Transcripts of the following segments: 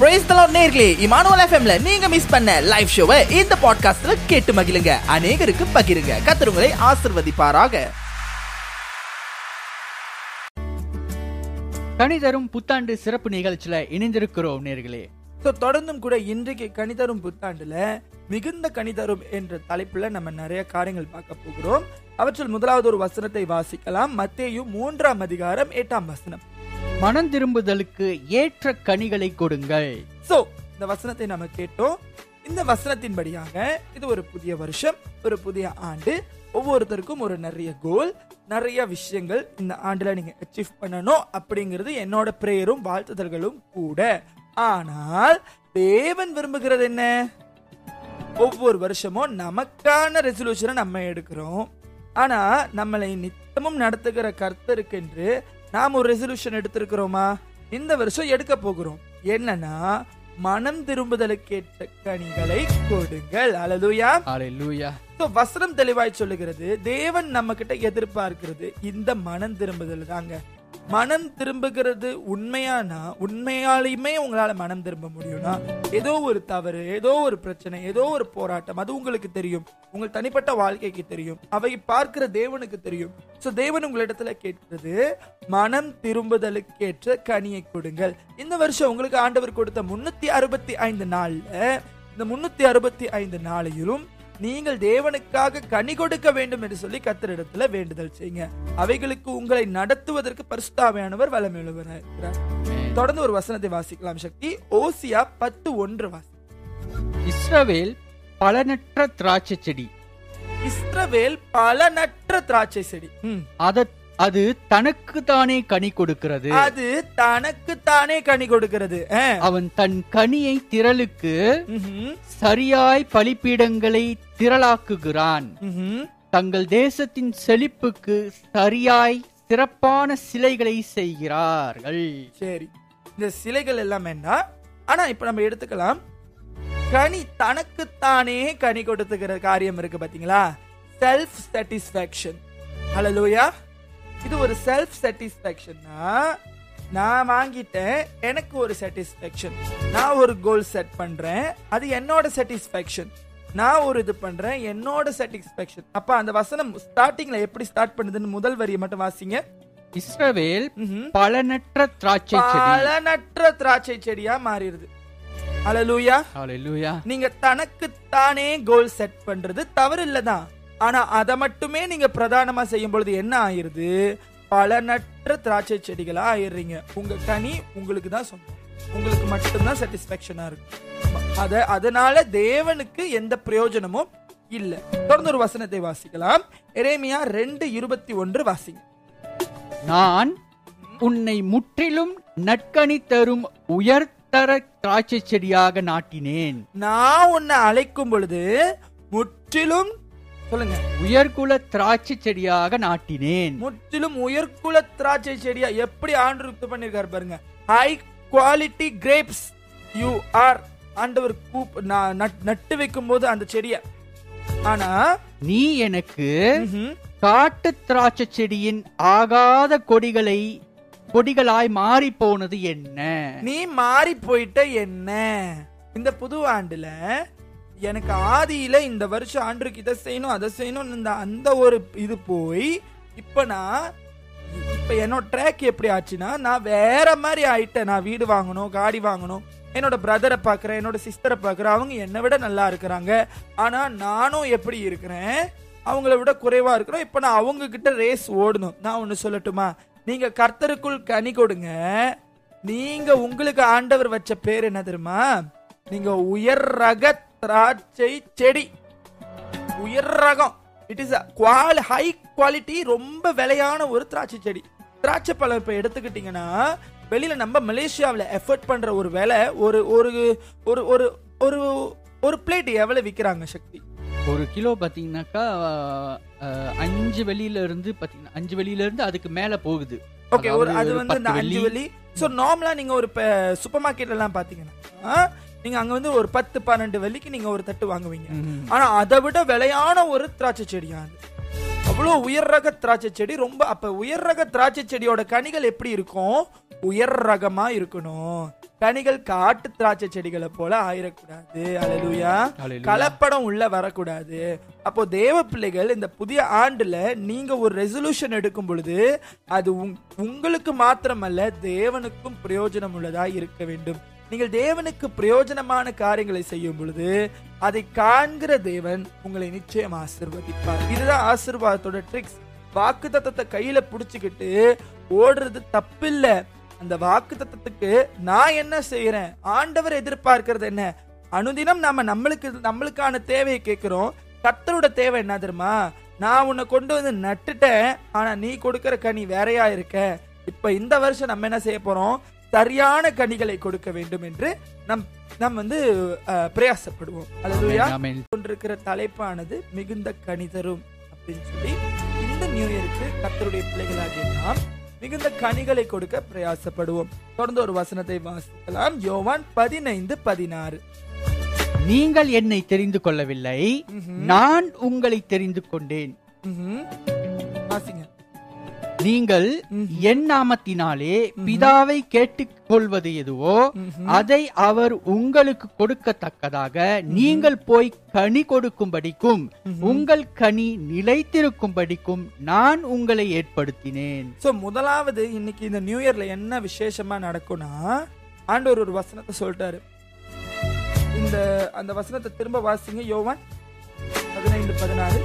Price தலாட் நேர்களே Emmanuel எஃப்எம்ல நீங்க மிஸ் பண்ண லைவ் ஷோவை இந்த பாட்காஸ்ட்ல கேட்டு மகிழுங்க. அநேகருக்கு பகிருங்க. கத்தருங்களை ஆசிர்வதிப்பாராக. கணிதரும் புத்தாண்டு சிறப்பு நிகழ்ச்சியில இணைந்திருக்கிறோம் நேர்களே. ஸோ தொடர்ந்தும் கூட இன்றைக்கு கணிதரும் புத்தாண்டுல மிகுந்த கணிதரும் என்ற தலைப்புல நம்ம நிறைய காரியங்கள் பார்க்க போகிறோம். அவற்றில் முதலாவது ஒரு வசனத்தை வாசிக்கலாம். மத்தேயு மூன்றாம் அதிகாரம் எட்டாம் வசனம். மனம் திரும்புதலுக்கு ஏற்ற கனிகளை கொடுங்கள். ஸோ இந்த வசனத்தை நம்ம கேட்டோம். இந்த வசனத்தின்படியாக இது ஒரு புதிய வருஷம் ஒரு புதிய ஆண்டு. ஒவ்வொருத்தருக்கும் ஒரு நிறைய கோல் நிறைய விஷயங்கள் இந்த ஆண்டுல நீங்க அச்சீவ் பண்ணணும் அப்படிங்கிறது என்னோட பிரேயரும் வாழ்த்துதல்களும் கூட. ஆனால் தேவன் விரும்புகிறது என்ன? ஒவ்வொரு வருஷமும் நமக்கான ரெசல்யூஷனை நம்ம எடுக்கிறோம். ஆனா நம்மளை நித்தமும் நடத்துகிற கர்த்தருக்கென்று நாம் ஒரு ரெசல்யூஷன் எடுத்திருக்கிறோமா? இந்த வருஷம் எடுக்க போகிறோம். என்னன்னா மனம் திரும்புதலுக்கேற்ற கனிகளை கொடுங்கள். அலலுயா அல்லேலூயா So, வசனம் தெளிவாய் சொல்லுகிறது. தேவன் நம்ம கிட்ட எதிர்பார்க்கிறது இந்த மனம் திரும்புதல் தாங்க மனம் திரும்புகிறது உண்மையானா? உண்மையாலையுமே உங்களால மனம் திரும்ப முடியும்னா ஏதோ ஒரு தவறு ஏதோ ஒரு பிரச்சனை ஏதோ ஒரு போராட்டம் அது உங்களுக்கு தெரியும். உங்கள் தனிப்பட்ட வாழ்க்கைக்கு தெரியும். அவை பார்க்கிற தேவனுக்கு தெரியும். சோ தேவன் உங்களிடத்துல கேட்கிறது மனம் திரும்புதலுக்கேற்ற கனியை கொடுங்கள். இந்த வருஷம் உங்களுக்கு ஆண்டவர் கொடுத்த முன்னூத்தி அறுபத்தி ஐந்து நாள்ல இந்த முன்னூத்தி அறுபத்தி ஐந்து நாளையிலும் நீங்கள் தேவனுக்காக கனி கொடுக்க வேண்டும் என்று சொல்லி கத்தரிடத்துல வேண்டுதல் செய்யுங்க. அவைகளுக்கு உங்களை நடத்துவதற்கு பரிசுத்தாவையானவர் இருக்கிறார் தொடர்ந்து ஒரு வசனத்தை வாசிக்கலாம் சக்தி. ஓசியா பத்து ஒன்று வாசி. இஸ்ரவேல் பலனற்ற திராட்சை செடி. இஸ்ரவேல் பலனற்ற திராட்சை செடி. ம். அத தனக்கு தானே கனி கொடுக்கிறது. அது தனக்கு தானே கனி கொடுக்கிறது. அவன் தன் கனியை திரளுக்கு. சரியாய் பலிப்பீடங்களை திரளாக்குகிறான். தங்கள் தேசத்தின் செழிப்புக்கு சரியாய் சிறப்பான சிலைகளை செய்கிறார்கள். சரி. இந்த சிலைகள் எல்லாம் என்ன? ஆனா இப்ப நம்ம எடுத்துக்கலாம். கனி தனக்குத்தானே கனி கொடுத்துக்கிற காரியம் இருக்கு பாத்தீங்களா? செல்ஃப் சாட்டிஸ்ஃபேக்ஷன் ஹalleluya இது ஒரு செல்ஃப் சாட்டிஸ்ஃபேக்ஷன்னா நான் வாங்கிட்டேன் எனக்கு ஒரு சாட்டிஸ்ஃபேக்ஷன் நான் ஒரு கோல் செட் பண்றேன் அது என்னோட சாட்டிஸ்ஃபேக்ஷன் நான் ஒரு இது பண்றேன் என்னோட சாட்டிஸ்ஃபேக்ஷன் அப்ப அந்த வசனம் ஸ்டார்டிங்ல எப்படி ஸ்டார்ட் பண்ணுதுன்னு முதல் வரியை மட்டும் வாசிங்க. இஸ்ரவேல். பலனற்ற திராட்சை பலனற்ற திராட்சை செடியா மாறிடுது. அலலூயா ஹalleluya நீங்க தனக்கு தானே கோல் செட் பண்றது தவறு இல்லதான். ஆனா அதை மட்டுமே நீங்க பிரதானமா செய்யும் பொழுது என்ன ஆயிருது? பலனற்ற திராட்சை செடிகளா ஆயிடுறீங்க. உங்க கனி உங்களுக்கு தான் சொந்தம். உங்களுக்கு மட்டும்தான் சாட்டிஸ்பேக்ஷனா இருக்கும் அத அதனால தேவனுக்கு எந்த பிரயோஜனமும் இல்ல. தொடர்ந்து ஒரு வசனத்தை வாசிக்கலாம். எரேமியா ரெண்டு இருபத்தி ஒன்று வாசிங்க. நான் உன்னை முற்றிலும் நற்கனி தரும் உயர்தர திராட்சை செடியாக நாட்டினேன். நான் உன்னை அழைக்கும் பொழுது முற்றிலும் சொல்லுங்க. உயர்குல திராட்சை செடியாக நாட்டினேன். முற்றிலும் உயர்குல திராட்சை செடியா? எப்படி ஆண்டு பண்ணிருக்காரு பாருங்க. High quality grapes you are ஆண்டவர் கூப் நட்டு வைக்கும் போது அந்த செடிய. ஆனா நீ எனக்கு காட்டு திராட்சை செடியின் ஆகாத கொடிகளை கொடிகளாய் மாறி போனது என்ன? நீ மாறி போயிட்ட என்ன? இந்த புது ஆண்டுல எனக்கு ஆதியில இந்த வருஷம் ஆண்டுக்கு இதை செய்யணும் அதை செய்யணும் இந்த அந்த ஒரு இது போய் இப்ப நான் இப்ப என்னோட ட்ராக் எப்படி ஆச்சுன்னா நான் வேற மாதிரி ஆயிட்டேன். நான் வீடு வாங்கணும் காடி வாங்கணும். என்னோட பிரதரை பார்க்குறேன் என்னோட சிஸ்டரை பார்க்குறேன். அவங்க என்னை விட நல்லா இருக்கிறாங்க. ஆனால் நானும் எப்படி இருக்கிறேன் அவங்கள விட குறைவாக இருக்கிறோம். இப்போ நான் அவங்க கிட்ட ரேஸ் ஓடணும். நான் ஒன்று சொல்லட்டுமா? நீங்கள் கர்த்தருக்குள் கனி கொடுங்க. நீங்கள் உங்களுக்கு ஆண்டவர் வச்ச பேர் என்ன தெரியுமா? நீங்கள் உயர் ரக திராட்சை செடி. உயர் ரகம். இட் இஸ் குவால் ஹை குவாலிட்டி ரொம்ப விலையான ஒரு திராட்சை செடி. திராட்சை பழம் இப்ப எடுத்துக்கிட்டீங்கன்னா வெளியில நம்ம மலேசியாவில் எஃபர்ட் பண்ற ஒரு விலை ஒரு ஒரு ஒரு ஒரு ஒரு ஒரு பிளேட் எவ்வளவு விக்கிறாங்க சக்தி? ஒரு கிலோ பாத்தீங்கன்னாக்கா அஹ், அஞ்சு வெளியில இருந்து பாத்தீங்கன்னா அஞ்சு வெளியில இருந்து அதுக்கு மேல போகுது. ஓகே ஒரு அது வந்து பத்து அஞ்சு. வெள்ளி ஸோ நார்மலா நீங்க ஒரு சூப்பர் மார்க்கெட்ல எல்லாம் பாத்தீங்கன்னா ஆ, நீங்க அங்க வந்து ஒரு பத்து பன்னெண்டு வெள்ளிக்கு நீங்க ஒரு தட்டு வாங்குவீங்க. ஆனா அதை விட விலையான ஒரு திராட்சை செடியா அது? அவ்வளோ உயர் ரக திராட்சை செடி ரொம்ப அப்ப உயர் ரக திராட்சை செடியோட கனிகள் எப்படி இருக்கும் உயர் ரகமா இருக்கணும். கனிகள் காட்டு திராட்சை செடிகளை போல ஆயிடக்கூடாது அலலுயா Hallelujah. கலப்படம் உள்ள வரக்கூடாது. அப்போ தேவ பிள்ளைகள் இந்த புதிய ஆண்டுல நீங்க ஒரு ரெசல்யூஷன் எடுக்கும் பொழுது அது உங்- உங்களுக்கு மாத்திரமல்ல தேவனுக்கும் பிரயோஜனம் உள்ளதா இருக்க வேண்டும். நீங்கள் தேவனுக்கு பிரயோஜனமான காரியங்களை செய்யும் பொழுது அதை காண்கிற தேவன் உங்களை நிச்சயம் ஆசிர்வதிப்பார். இதுதான் ஆசிர்வாதத்தோட ட்ரிக்ஸ் வாக்கு தத்தத்தை கையில புடிச்சுக்கிட்டு ஓடுறது தப்பில்ல. அந்த வாக்கு தத்தத்துக்கு நான் என்ன செய்யறேன்? ஆண்டவர் எதிர்பார்க்கிறது என்ன? அனுதினம் நாம நம்மளுக்கு நம்மளுக்கான தேவையை கேட்கிறோம். கத்தரோட தேவை என்ன தெரியுமா? நான் உன்னை கொண்டு வந்து நட்டுட்டேன் ஆனா நீ கொடுக்கற கனி வேறையா இருக்க. இப்ப இந்த வருஷம் நம்ம என்ன செய்ய போறோம்? சரியான கனிகளை கொடுக்க வேண்டும் என்று நம் நம் வந்து பிரயாசப்படுவோம். ஆமென். கொண்டிருக்கிற தலைப்பானது மிகுந்த கனி தரும் அப்படின்னு சொல்லி இந்த நியூ இயருக்கு கர்த்தருடைய பிள்ளைகளாகிய நாம் மிகுந்த கனிகளை கொடுக்க பிரயாசப்படுவோம். தொடர்ந்து ஒரு வசனத்தை வாசிக்கலாம். யோவான் பதினைந்து பதினாறு. நீங்கள் என்னை தெரிந்து கொள்ளவில்லை. நான் உங்களை தெரிந்து கொண்டேன். நீங்கள் என் நாமத்தினாலே பிதாவை கேட்டுக்கொள்வது எதுவோ அதை அவர் உங்களுக்கு கொடுக்கத்தக்கதாக நீங்கள் போய் கனி கொடுக்கும்படிக்கும் உங்கள் கனி நிலைத்திருக்கும்படிக்கும் நான் உங்களை ஏற்படுத்தினேன். சோ முதலாவது இன்னைக்கு இந்த நியூ இயர்ல என்ன விசேஷமா நடக்கும்னா ஆண்டவர் ஒரு வசனத்தை சொல்லிட்டாரு. இந்த அந்த வசனத்தை திரும்ப வாசிங்க. யோவான் பதினைந்து பதினாறு.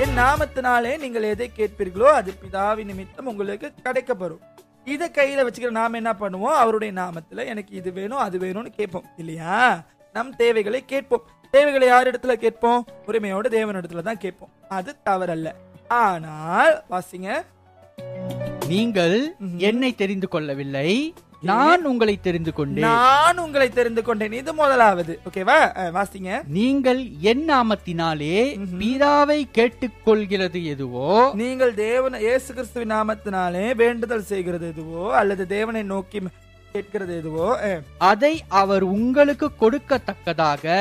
என் நாமத்தினாலே நீங்கள் எதை கேட்பீர்களோ அது பிதாவின் நிமித்தம் உங்களுக்கு கிடைக்கப்பெறும். இதை கையில வச்சுக்கிற நாம என்ன பண்ணுவோம்? அவருடைய நாமத்துல எனக்கு இது வேணும் அது வேணும்னு கேட்போம். இல்லையா? நம் தேவைகளை கேட்போம். தேவைகளை யார் இடத்துல கேட்போம்? உரிமையோட தேவன் இடத்துல தான் கேட்போம். அது தவறல்ல. ஆனால் வாசிங்க. நீங்கள் என்னை தெரிந்து கொள்ளவில்லை. நான் உங்களை தெரிந்து கொண்டேன். நான் உங்களை தெரிந்து கொண்டேன். இது முதலாவது. ஓகேவா வாசிங்க. நீங்கள் என் நாமத்தினாலே பிதாவை கேட்டுக்கொள்கிறது எதுவோ? நீங்கள் தேவன இயேசு கிறிஸ்துவின் நாமத்தினாலே வேண்டுதல் செய்கிறது எதுவோ? அல்லது தேவனை நோக்கி கேட்கிறது எதுவோ? அதை அவர் உங்களுக்கு கொடுக்கத்தக்கதாக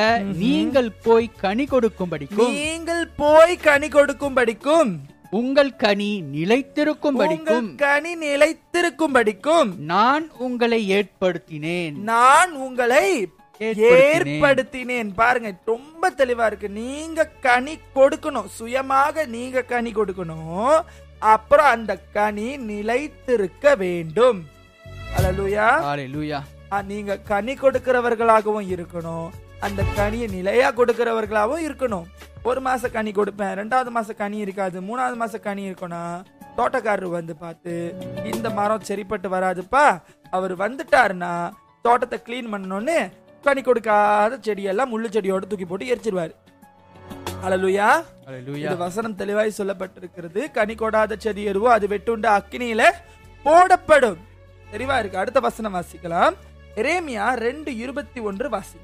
நீங்கள் போய் கனி கொடுக்கும்படிக்கும். நீங்கள் போய் கனி கொடுக்கும்படிக்கும். உங்கள் கனி நிலைத்திருக்கும்படிக்கும் உங்கள் கனி நிலைத்திருக்கும்படிக்கும் நான் உங்களை ஏற்படுத்தினேன். நான் உங்களை ஏற்படுத்தினேன். பாருங்க ரொம்ப தெளிவா இருக்கு. நீங்க கனி கொடுக்கணும். சுயமாக நீங்க கனி கொடுக்கணும். அப்புறம் அந்த கனி நிலைத்திருக்க வேண்டும். நீங்க கனி கொடுக்கிறவர்களாகவும் இருக்கணும். அந்த கனியை நிலையா கொடுக்கிறவர்களாகவும் இருக்கணும். ஒரு மாச கனி கொடுப்பேன் ரெண்டாவது மாச கனி இருக்காது மூணாவது மாச கனி இருக்கும்னா தோட்டக்காரர் வந்து பார்த்து இந்த மரம் சரிப்பட்டு வராதுப்பா அவர் வந்துட்டாருன்னா தோட்டத்தை க்ளீன் பண்ணணும்னு கனி கொடுக்காத செடியெல்லாம் முள்ளு செடியோட தூக்கி போட்டு எரிச்சிருவாரு. அலலுயா இது வசனம் தெளிவாய் சொல்லப்பட்டிருக்கிறது. கனி கொடாத செடி எருவோ அது வெட்டுண்ட அக்கினியில போடப்படும். தெளிவா இருக்கு. அடுத்த வசனம் வாசிக்கலாம். எரேமியா ரெண்டு இருபத்தி ஒன்று வாசி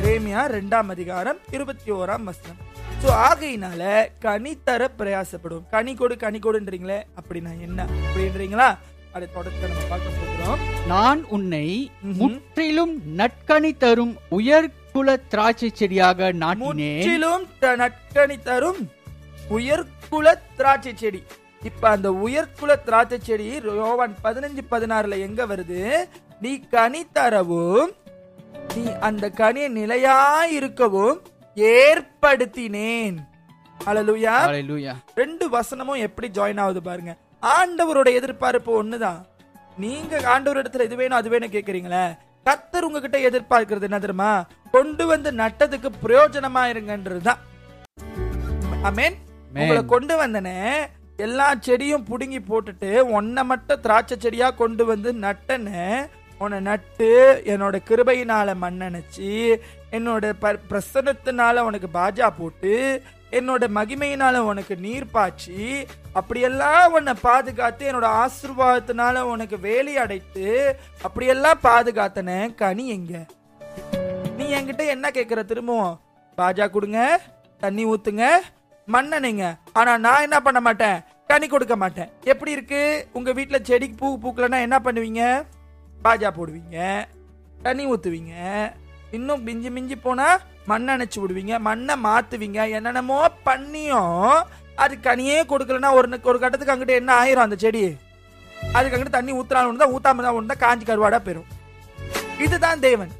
எரேமியா ரெண்டாம் அதிகாரம் இருபத்தி ஓராம் வசனம். சோ ஆகையினால கனி தர பிரயாசப்படும். கனி கொடு கனி கொடுன்றீங்களே அப்படின்னா என்ன? அப்படின்றீங்களா? அதை தொடர்ந்து நம்ம பார்க்க போகிறோம். நான் உன்னை முற்றிலும் நற்கனி தரும் உயர்குல திராட்சை செடியாக நாட்டினேன். முற்றிலும் நற்கனி தரும் உயர்குல திராட்சை செடி. இப்ப அந்த உயர்குல திராட்சை செடி யோவான் பதினஞ்சு பதினாறுல எங்க வருது? நீ கனி தரவும் நீ அந்த கனியை நிலையா இருக்கவும் ஏற்படுத்தினேன். ஹalleluya. ரெண்டு வசனமும் எப்படி ஜாயின் ஆகுது பாருங்க. ஆண்டவரோட எதிர்பார்ப்பு ஒண்ணுதான். நீங்க ஆண்டவர் இடத்துல இது வேணும் அது வேணும் கேக்குறீங்களே? கத்தர் உங்ககிட்ட எதிர்பார்க்கிறது என்ன தெரியுமா? கொண்டு வந்து நட்டதுக்கு பிரயோஜனமா இருங்கன்றதுதான் அமேன் உங்களை கொண்டு வந்தனே எல்லா செடியும் புடுங்கி போட்டுட்டு உன்னை மட்டும் திராட்சை செடியா கொண்டு வந்து நட்டனே உன்னை நட்டு என்னோட கிருபையினால மண்ணணைச்சி என்னோட ப- பிரசன்னத்தினால உனக்கு பாஜா போட்டு என்னோட மகிமையினால உனக்கு நீர் பாய்ச்சி அப்படியெல்லாம் உன்னை பாதுகாத்து என்னோட ஆசிர்வாதத்தினால உனக்கு வேலி அடைத்து அப்படியெல்லாம் பாதுகாத்தன கனி எங்க? நீ என்கிட்ட என்ன கேக்குற திரும்பவும்? பாஜா கொடுங்க தண்ணி ஊத்துங்க மண்ணனைங்க ஆனா நான் என்ன பண்ண மாட்டேன்? கனி கொடுக்க மாட்டேன். எப்படி இருக்கு? உங்க வீட்டுல செடிக்கு பூ பூக்கலன்னா என்ன பண்ணுவீங்க? பாஜா போடுவீங்க தண்ணி ஊற்றுவீங்க இன்னும் மிஞ்சி மிஞ்சி போனால் மண்ணை அணைச்சி விடுவீங்க மண்ணை மாற்றுவீங்க என்னென்னமோ பண்ணியும் அது கனியே கொடுக்கலன்னா ஒரு ஒரு கட்டத்துக்கு அங்கிட்ட என்ன ஆயிரும் அந்த செடி? அதுக்கு அங்கிட்ட தண்ணி ஊத்துறாலும் ஒன்று தான் ஊத்தாம தான் ஒன்று தான் காஞ்சி கருவாடா பெறும் இதுதான் தேவன்.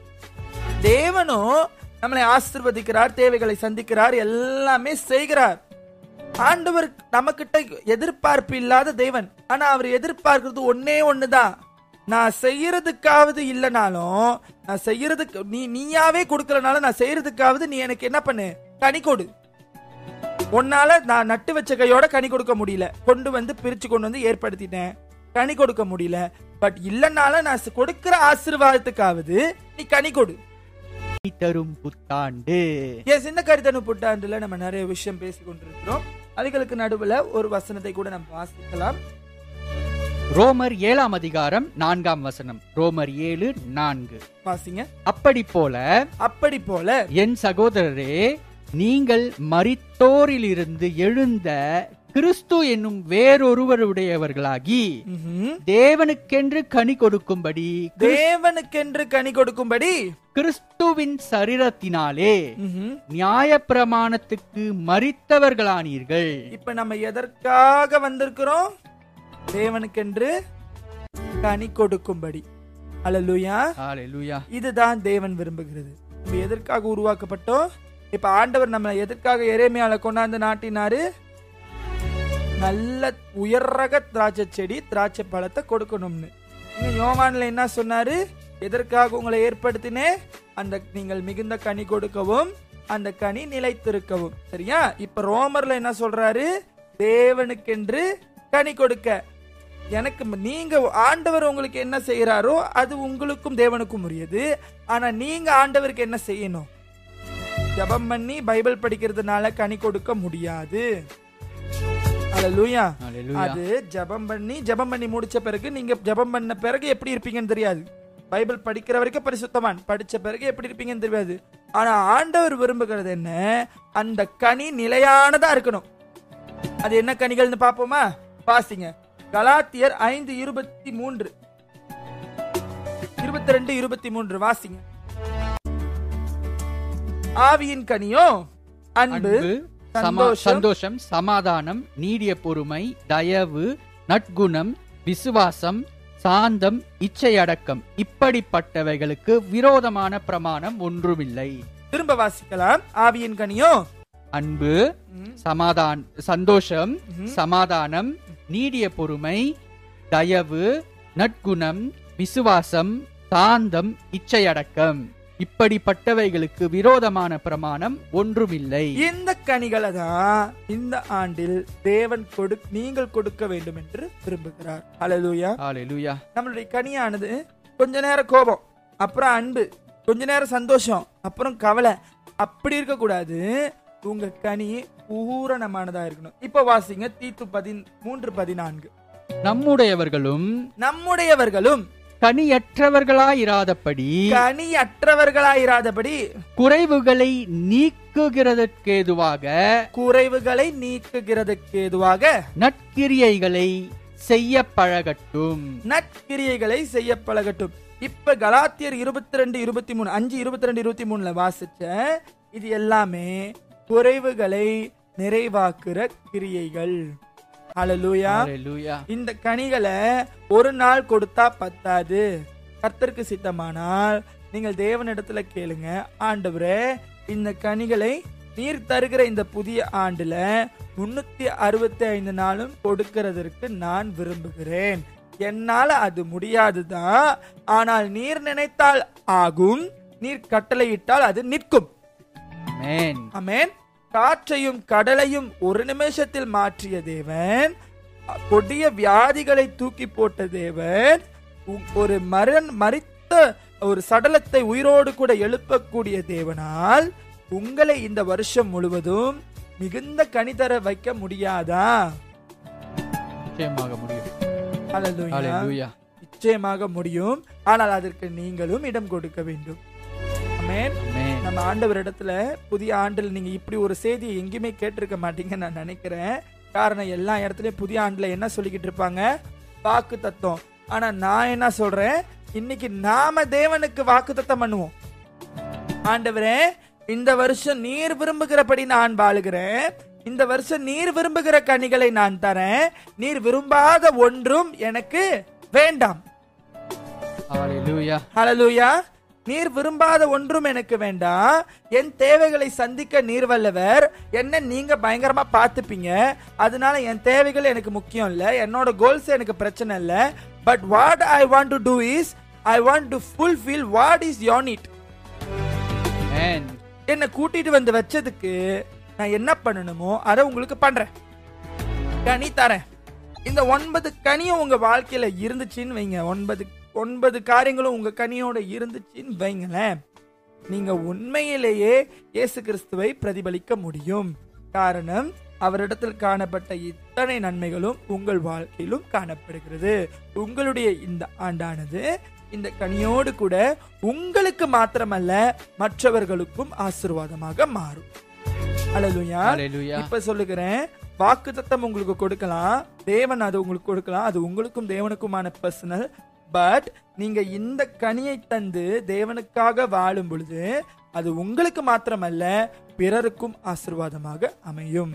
தேவனும் நம்மளை ஆசிர்வதிக்கிறார் தேவைகளை சந்திக்கிறார் எல்லாமே செய்கிறார். ஆண்டவர் நம்மக்கிட்ட எதிர்பார்ப்பு இல்லாத தேவன். ஆனா அவர் எதிர்பார்க்கிறது ஒன்னே ஒண்ணுதான். நான் செய்யறதுக்காவது இல்லைனாலும் நான் செய்யறதுக்கு நீ நீயாவே கொடுக்கலனாலும் நான் செய்யறதுக்காவது நீ எனக்கு என்ன பண்ணு? கனி கொடு. உன்னால நான் நட்டு வச்ச கையோட கனி கொடுக்க முடியல. கொண்டு வந்து பிரிச்சு கொண்டு வந்து ஏற்படுத்திட்டேன். கனி கொடுக்க முடியல. பட் இல்லைனாலும் நான் கொடுக்கிற ஆசீர்வாதத்துக்காவது நீ கனி கொடு. தரும் புத்தாண்டு. எஸ் இந்த கருத்தனு புத்தாண்டுல நம்ம நிறைய விஷயம் பேசி கொண்டிருக்கிறோம் அதுகளுக்கு நடுவுல ஒரு வசனத்தை கூட நம்ம வாசிக்கலாம். ரோமர் ஏழாம் அதிகாரம் நான்காம் வசனம். ரோமர் ஏழு நான்கு. வாசிங்க. அப்படி போல அப்படி போல என் சகோதரரே நீங்கள் மரித்தோரிலிருந்து எழுந்த கிறிஸ்து என்னும் வேறொருவருடையவர்களாகி. தேவனுக்கென்று கனி கொடுக்கும்படி தேவனுக்கென்று கனி கொடுக்கும்படி கிறிஸ்துவின் சரீரத்தினாலே ம்ஹும். நியாயப்பிரமாணத்துக்கு மரித்தவர்களானீர்கள். இப்ப நம்ம எதற்காக வந்திருக்கிறோம்? தேவனுக்கென்று கனி கொடுக்கும்படி. ஹalleluya இதுதான் தேவன் விரும்புகிறது. நம்ம எதற்காக உருவாக்கப்பட்டோம்? இப்ப ஆண்டவர் நம்ம எதற்காக எரேமியால கொண்டாந்து நாட்டினாரு? நல்ல உயர்ரக திராட்சை செடி திராட்சை பழத்தை கொடுக்கணும்னு. இங்க யோவான்ல என்ன சொன்னாரு? எதற்காக உங்களை ஏற்படுத்தினேன் அந்த நீங்கள் மிகுந்த கனி கொடுக்கவும் அந்த கனி நிலைத்திருக்கவும். சரியா? இப்ப ரோமர்ல என்ன சொல்றாரு? தேவனுக்கென்று கனி கொடுக்க. எனக்கு நீங்க ஆண்டவர் உங்களுக்கு என்ன செய்யறாரோ அது உங்களுக்கும் தேவனுக்கும் உரியது. ஆனா நீங்க ஆண்டவருக்கு என்ன செய்யணும்? ஜெபம் பண்ணி பைபிள் படிக்கிறதுனால கனி கொடுக்க முடியாது. அது ஜெபம் பண்ணி ஜெபம் பண்ணி முடிச்ச பிறகு நீங்க ஜெபம் பண்ண பிறகு எப்படி இருப்பீங்கன்னு தெரியாது. பைபிள் படிக்கிற வரைக்கும் பரிசுத்தவான். படிச்ச பிறகு எப்படி இருப்பீங்கன்னு தெரியாது. ஆனா ஆண்டவர் விரும்புகிறது என்ன? அந்த கனி நிலையானதா இருக்கணும். அது என்ன கனிகள்னு பாப்போமா வாசிங்க. கலாத்தியர் ஐந்து இருபத்தி மூன்று. இருபத்தி ரெண்டு இருபத்தி மூன்று வாசிங்க. ஆவியின் கனியோ அன்பு சந்தோஷம், சமாதானம் நீடிய பொறுமை தயவு நற்குணம் விசுவாசம் சாந்தம் இச்சையடக்கம். இப்படிப்பட்டவைகளுக்கு விரோதமான பிரமாணம் ஒன்றுமில்லை. திரும்ப வாசிக்கலாம். ஆவியின் கனியோ அன்பு சமாதான் சந்தோஷம். சமாதானம் நீடிய பொறுமை தயவு நற்குணம் விசுவாசம் சாந்தம் இச்சையடக்கம். இப்படிப்பட்டவைகளுக்கு விரோதமான பிரமாணம் ஒன்றுமில்லை. இந்த கனிகளை தான் இந்த ஆண்டில் தேவன் கொடு நீங்கள் கொடுக்க வேண்டும் என்று விரும்புகிறார். ஹalleluya. ஹalleluya. நம்மளுடைய கனியானது கொஞ்ச நேரம் கோபம் அப்புறம் அன்பு கொஞ்ச நேரம் சந்தோஷம் அப்புறம் கவலை. அப்படி இருக்க கூடாது உங்க கனி பூரணமானதா இருக்கணும். இப்ப வாசிங்க தீத்து பதின் மூன்று பதினான்கு. நம்முடையவர்களும் நம்முடையவர்களும் கனியற்றவர்களாயிராதபடி கனியற்றவர்களாயிராதபடி குறைவுகளை நீக்குகிறதற்கேதுவாக குறைவுகளை நீக்குகிறதுக்கு ஏதுவாக நற்கிரியைகளை செய்ய பழகட்டும் நற்கிரியைகளை செய்ய பழகட்டும் இப்ப கலாத்தியர் இருபத்தி ரெண்டு இருபத்தி மூணு அஞ்சு இருபத்தி ரெண்டு இருபத்தி மூணுல வாசிச்ச இது எல்லாமே குறைவுகளை நிறைவாக்குற கிரியைகள். ஹalleluya. இந்த கனிகளை ஒரு நாள் கொடுத்தா பத்தாது. கர்த்தருக்கு சித்தமானால் நீங்கள் தேவனிடத்துல கேளுங்க. ஆண்டவரே இந்த கனிகளை நீர் தருகிற இந்த புதிய ஆண்டுல முன்னூத்தி அறுபத்தி ஐந்து நாளும் கொடுக்கிறதற்கு நான் விரும்புகிறேன். என்னால அது முடியாதுதான். ஆனால் நீர் நினைத்தால் ஆகும். நீர் கட்டளையிட்டால் அது நிற்கும். அமேன் காற்றையும் கடலையும் ஒரு நிமிஷத்தில் மாற்றிய தேவன் கொடிய வியாதிகளை தூக்கி போட்ட தேவன் ஒரு மரண் மரித்த ஒரு சடலத்தை உயிரோடு கூட எழுப்பக்கூடிய தேவனால் உங்களை இந்த வருஷம் முழுவதும் மிகுந்த கனிதர வைக்க முடியாதா? நிச்சயமாக முடியும். நிச்சயமாக முடியும். ஆனால் அதற்கு நீங்களும் இடம் கொடுக்க வேண்டும். நம்ம ஆண்டவர் இடத்துல புதிய ஆண்டில் நீங்க இப்படி ஒரு செய்தியை எங்கேயுமே கேட்டிருக்க மாட்டீங்கன்னு நான் நினைக்கிறேன். காரணம் எல்லா இடத்துலயும் புதிய ஆண்டுல என்ன சொல்லிக்கிட்டு இருப்பாங்க? வாக்கு தத்துவம் ஆனா நான் என்ன சொல்றேன்? இன்னைக்கு நாம தேவனுக்கு வாக்கு தத்தம் பண்ணுவோம். ஆண்டவரே இந்த வருஷம் நீர் விரும்புகிறபடி நான் வாழுகிறேன். இந்த வருஷம் நீர் விரும்புகிற கனிகளை நான் தரேன். நீர் விரும்பாத ஒன்றும் எனக்கு வேண்டாம். நீர் விரும்பாத ஒன்றும் எனக்கு வேண்டாம் என் தேவைகளை சந்திக்க நீர் வல்லவர். என்ன நீங்க பயங்கரமா பார்த்துப்பீங்க. அதனால என் தேவைகள் எனக்கு முக்கியம் இல்ல. என்னோட கோல்ஸ் எனக்கு பிரச்சனை இல்ல. But what I want to do is I want to fulfil what is யோன் it என்னை கூட்டிட்டு வந்து வச்சதுக்கு நான் என்ன பண்ணணுமோ அதை உங்களுக்கு பண்றேன். கனி தரேன். இந்த ஒன்பது கனியும் உங்க வாழ்க்கையில இருந்துச்சுன்னு வைங்க. ஒன்பது ஒன்பது காரியங்களும் உங்க கனியோட இருந்துச்சுன்னு வைங்களேன். நீங்க உண்மையிலேயே இயேசு கிறிஸ்துவை பிரதிபலிக்க முடியும். காரணம் அவரிடத்தில் காணப்பட்ட இத்தனை நன்மைகளும் உங்கள் வாழ்க்கையிலும் காணப்படுகிறது. உங்களுடைய இந்த ஆண்டானது இந்த கனியோடு கூட உங்களுக்கு மாத்திரமல்ல மற்றவர்களுக்கும் ஆசீர்வாதமாக மாறும். ஹalleluya. இப்ப சொல்லுகிறேன் வாக்கு தத்தம் உங்களுக்கு கொடுக்கலாம் தேவன் அது உங்களுக்கு கொடுக்கலாம் அது உங்களுக்கும் தேவனுக்குமான பர்சனல் பட் நீங்க இந்த கனியை தந்து தேவனுக்காக வாழும் பொழுது அது உங்களுக்கு மாத்திரமல்ல பிறருக்கும் ஆசீர்வாதமாக அமையும்.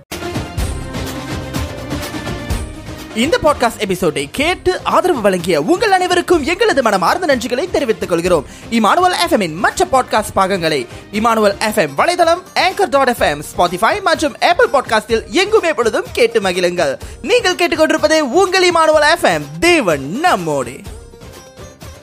இந்த பாட்காஸ்ட் எபிசோடை கேட்டு ஆதரவு வழங்கிய உங்கள் அனைவருக்கும் எங்களது மனமார்ந்த நன்றிகளை தெரிவித்துக் கொள்கிறோம். இமானுவல் எஃப்எம் மற்ற பாட்காஸ்ட் பாகங்களை இமானுவல் எஃப்எம் வலைதளம் ஏங்கர் டாட் எஃப்எம் ஸ்பாட்டிஃபை மற்றும் ஆப்பிள் பாட்காஸ்டில் எங்குமே பொழுதும் கேட்டு மகிழுங்கள். நீங்கள் கேட்டுக்கொண்டிருப்பது உங்கள் இமானுவல் எஃப்எம் தேவன் நம்மோடு.